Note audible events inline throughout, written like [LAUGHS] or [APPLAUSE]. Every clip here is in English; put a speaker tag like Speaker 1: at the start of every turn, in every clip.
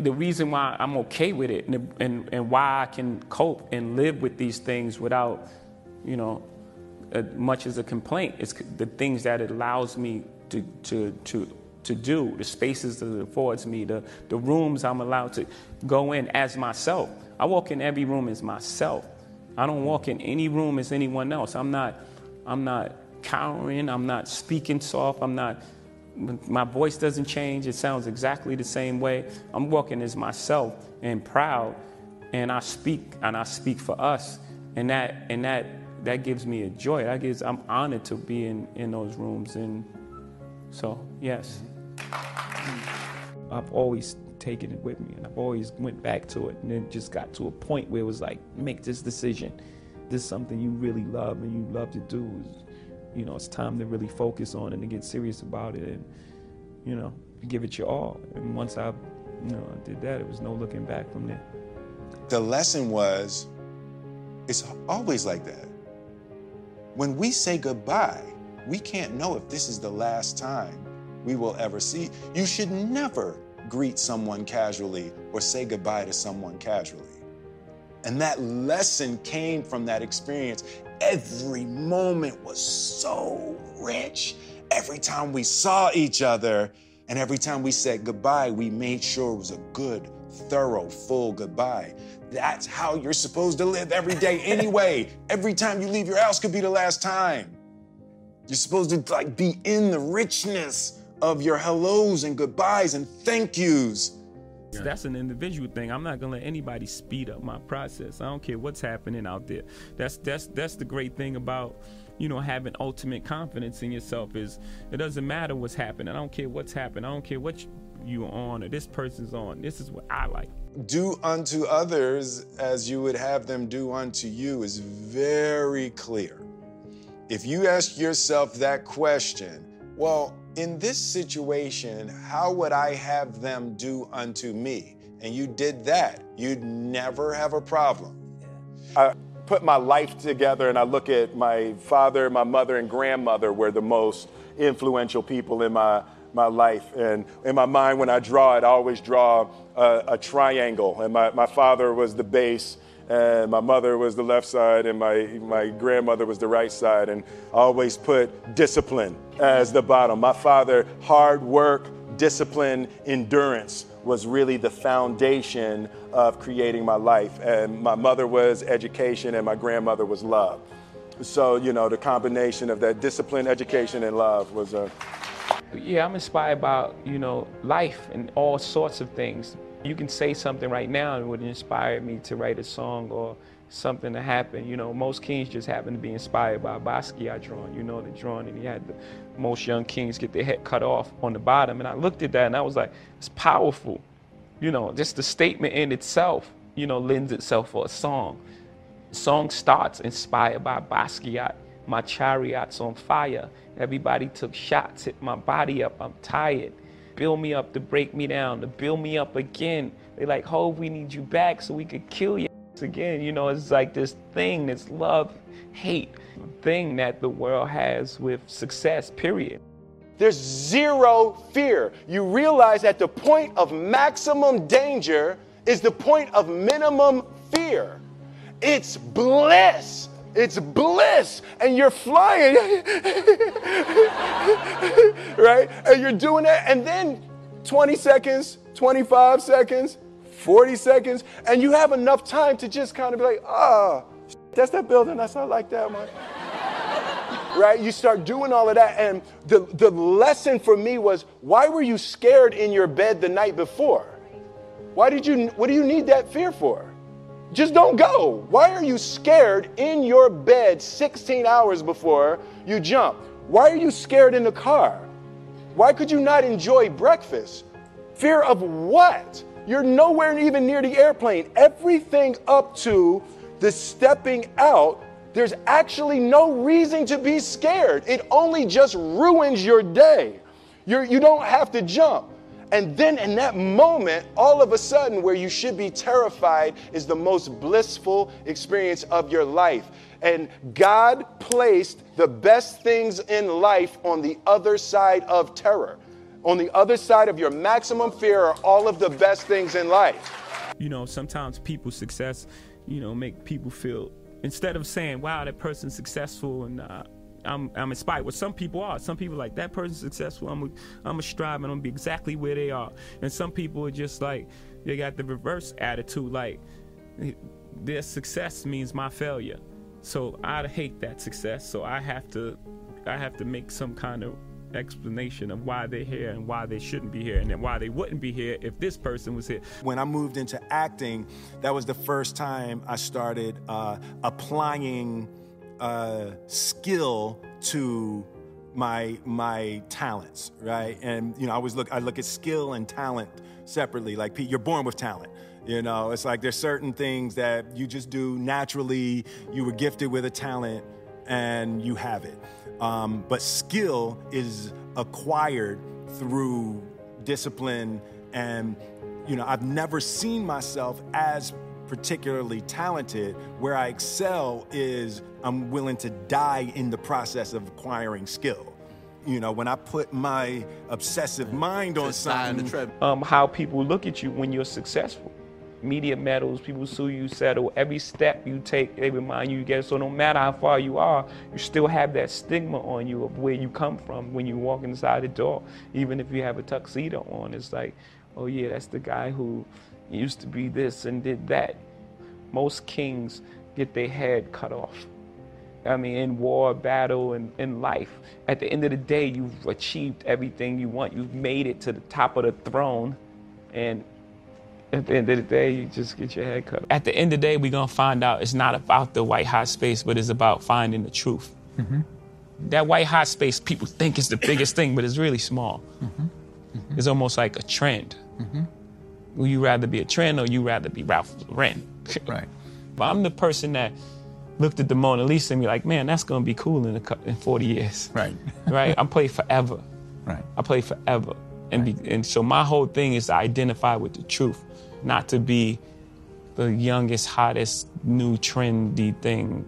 Speaker 1: the reason why I'm okay with it and, and, and why I can cope and live with these things without, you know, much as a complaint is the things that it allows me to, to, to, to do, the spaces that it affords me, the, the rooms I'm allowed to go in as myself. I walk in every room as myself. I don't walk in any room as anyone else. I'm not, I'm not cowering. I'm not speaking soft. I'm not, my voice doesn't change. It sounds exactly the same way. I'm walking as myself and proud. And I speak, and I speak for us. And that, and that, that gives me a joy. That gives, I'm honored to be in, in those rooms. And so, yes. I've always taken it with me and I've always went back to it and then just got to a point where it was like, make this decision. This is something you really love and you love to do. You know, it's time to really focus on it and to get serious about it and, you know, give it your all. And once I, you know, I did that, it was no looking back from there.
Speaker 2: The lesson was, it's always like that. When we say goodbye, we can't know if this is the last time we will ever see. You should never greet someone casually or say goodbye to someone casually. And that lesson came from that experience. Every moment was so rich. Every time we saw each other and every time we said goodbye, we made sure it was a good, thorough, full goodbye. That's how you're supposed to live every day anyway. [LAUGHS] every time you leave your house could be the last time. You're supposed to like be in the richness of your hellos and goodbyes and thank yous.
Speaker 1: That's an individual thing. I'm not gonna let anybody speed up my process. I don't care what's happening out there. That's that's that's the great thing about you know having ultimate confidence in yourself is it doesn't matter what's happening. I don't care what's happening. I don't care what you are on or this person's on. This is what I like.
Speaker 2: Do unto others as you would have them do unto you is very clear. If you ask yourself that question, well, in this situation, how would I have them do unto me? And you did that, you'd never have a problem.
Speaker 3: I put my life together and I look at my father, my mother, and grandmother were the most influential people in my, my life. And in my mind, when I draw it, I always draw a, a triangle. And my, my father was the base and my mother was the left side and my, my grandmother was the right side and I always put discipline as the bottom. My father hard work discipline endurance was really the foundation of creating my life. And my mother was education and my grandmother was love. So you know the combination of that discipline education and love was a
Speaker 1: yeah i'm inspired by you know life and all sorts of things you can say something right now and would inspire me to write a song or something to happen. You know, most kings just happen to be inspired by a Basquiat drawing. You know, the drawing, and he had the most young kings get their head cut off on the bottom. And I looked at that and I was like, it's powerful. You know, just the statement in itself, you know, lends itself for a song. The song starts inspired by Basquiat. My chariot's on fire. Everybody took shots, hit my body up. I'm tired build me up, to break me down, to build me up again. They like, Hov, we need you back so we could kill you again. You know, it's like this thing, this love, hate thing that the world has with success, period.
Speaker 3: There's zero fear. You realize that the point of maximum danger is the point of minimum fear. It's bliss. It's bliss, and you're flying, [LAUGHS] right? And you're doing that, and then 20 seconds, 25 seconds, 40 seconds, and you have enough time to just kind of be like, ah, oh, that's that building. That's not like that one. [LAUGHS] right? You start doing all of that. And the, the lesson for me was why were you scared in your bed the night before? Why did you, what do you need that fear for? Just don't go. Why are you scared in your bed 16 hours before you jump? Why are you scared in the car? Why could you not enjoy breakfast? Fear of what? You're nowhere even near the airplane. Everything up to the stepping out, there's actually no reason to be scared. It only just ruins your day. You're, you don't have to jump. And then in that moment, all of a sudden, where you should be terrified is the most blissful experience of your life. And God placed the best things in life on the other side of terror.
Speaker 4: On the other side of your maximum fear are all of the best things in life.
Speaker 1: You know, sometimes people's success, you know, make people feel instead of saying, "Wow, that person's successful," and uh, I'm I'm inspired. Well, some people are. Some people like that person's successful. I'm a, I'm a strive and I'm gonna be exactly where they are. And some people are just like they got the reverse attitude, like their success means my failure. So I hate that success. So I have to I have to make some kind of explanation of why they're here and why they shouldn't be here and why they wouldn't be here if this person was here.
Speaker 3: When I moved into acting, that was the first time I started uh, applying uh, skill to my my talents, right? And you know, I always look I look at skill and talent separately. Like Pete, you're born with talent. You know, it's like there's certain things that you just do naturally. You were gifted with a talent, and you have it. Um, but skill is acquired through discipline, and you know, I've never seen myself as particularly talented. Where I excel is I'm willing to die in the process of acquiring skill. You know, when I put my obsessive mind on something,
Speaker 1: um, how people look at you when you're successful. Media medals, people sue you, settle. Every step you take, they remind you you get. So no matter how far you are, you still have that stigma on you of where you come from when you walk inside the door. Even if you have a tuxedo on, it's like, oh yeah, that's the guy who used to be this and did that. Most kings get their head cut off. I mean, in war, battle, and in life. At the end of the day, you've achieved everything you want. You've made it to the top of the throne. And at the end of the day, you just get your head cut. At the end of the day, we're going to find out it's not about the white hot space, but it's about finding the truth. Mm-hmm. That white hot space, people think is the biggest thing, but it's really small. Mm-hmm. Mm-hmm. It's almost like a trend. Would you rather be a trend or you rather be Ralph Lauren? [LAUGHS]
Speaker 5: right.
Speaker 1: But I'm the person that looked at the Mona Lisa and be like, man, that's gonna be cool in, a, in 40 years.
Speaker 5: Right. [LAUGHS]
Speaker 1: right. I play forever.
Speaker 5: Right.
Speaker 1: I play forever. And right. be, and so my whole thing is to identify with the truth, not to be the youngest, hottest, new trendy thing.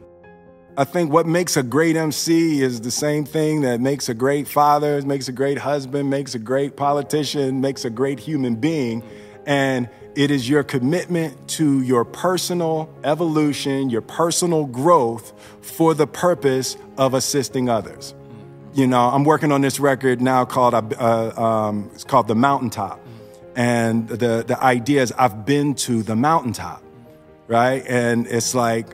Speaker 3: I think what makes a great MC is the same thing that makes a great father, makes a great husband, makes a great politician, makes a great human being. And it is your commitment to your personal evolution, your personal growth for the purpose of assisting others. You know, I'm working on this record now called uh, um, it's called The Mountaintop, and the the idea is I've been to the mountaintop, right? And it's like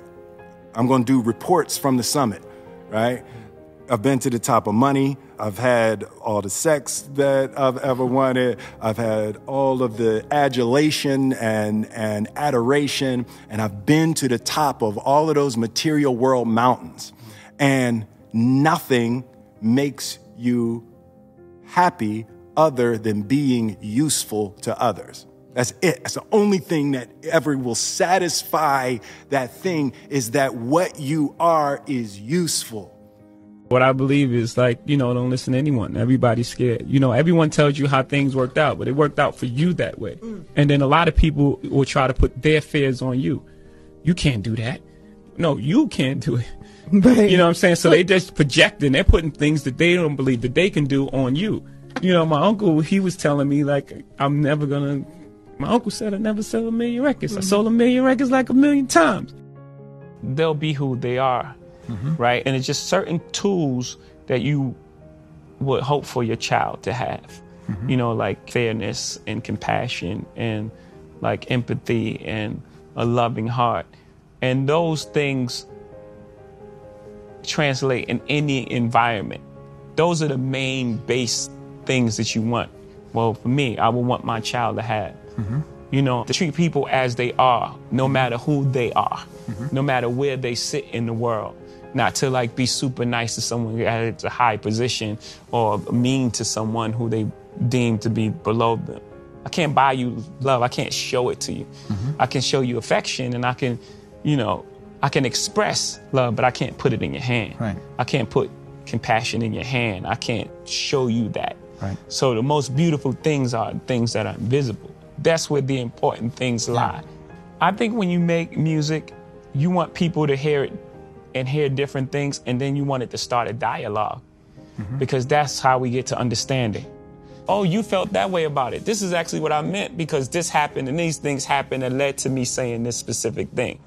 Speaker 3: I'm going to do reports from the summit, right? I've been to the top of money. I've had all the sex that I've ever wanted. I've had all of the adulation and, and adoration. And I've been to the top of all of those material world mountains. And nothing makes you happy other than being useful to others. That's it. That's the only thing that ever will satisfy that thing is that what you are is useful.
Speaker 1: What I believe is like, you know, don't listen to anyone. Everybody's scared. You know, everyone tells you how things worked out, but it worked out for you that way. Mm. And then a lot of people will try to put their fears on you. You can't do that. No, you can't do it. [LAUGHS] Right. You know what I'm saying? So [LAUGHS] they just projecting, they're putting things that they don't believe that they can do on you. You know, my uncle, he was telling me like, I'm never gonna, my uncle said I never sell a million records. Mm-hmm. I sold a million records like a million times. They'll be who they are mm-hmm. right? And it's just certain tools that you would hope for your child to have. Mm-hmm. You know, like fairness and compassion and like empathy and a loving heart. And those things translate in any environment. Those are the main base things that you want. Well, for me, I would want my child to have. Mm-hmm. You know, to treat people as they are, no mm-hmm. matter who they are, mm-hmm. no matter where they sit in the world not to like be super nice to someone at a high position or mean to someone who they deem to be below them. I can't buy you love. I can't show it to you. Mm-hmm. I can show you affection and I can, you know, I can express love, but I can't put it in your hand.
Speaker 5: Right.
Speaker 1: I can't put compassion in your hand. I can't show you that.
Speaker 5: Right.
Speaker 1: So the most beautiful things are things that are invisible. That's where the important things lie. I think when you make music, you want people to hear it and hear different things, and then you wanted to start a dialogue mm-hmm. because that's how we get to understanding. oh, you felt that way about it. This is actually what I meant because this happened and these things happened that led to me saying this specific thing.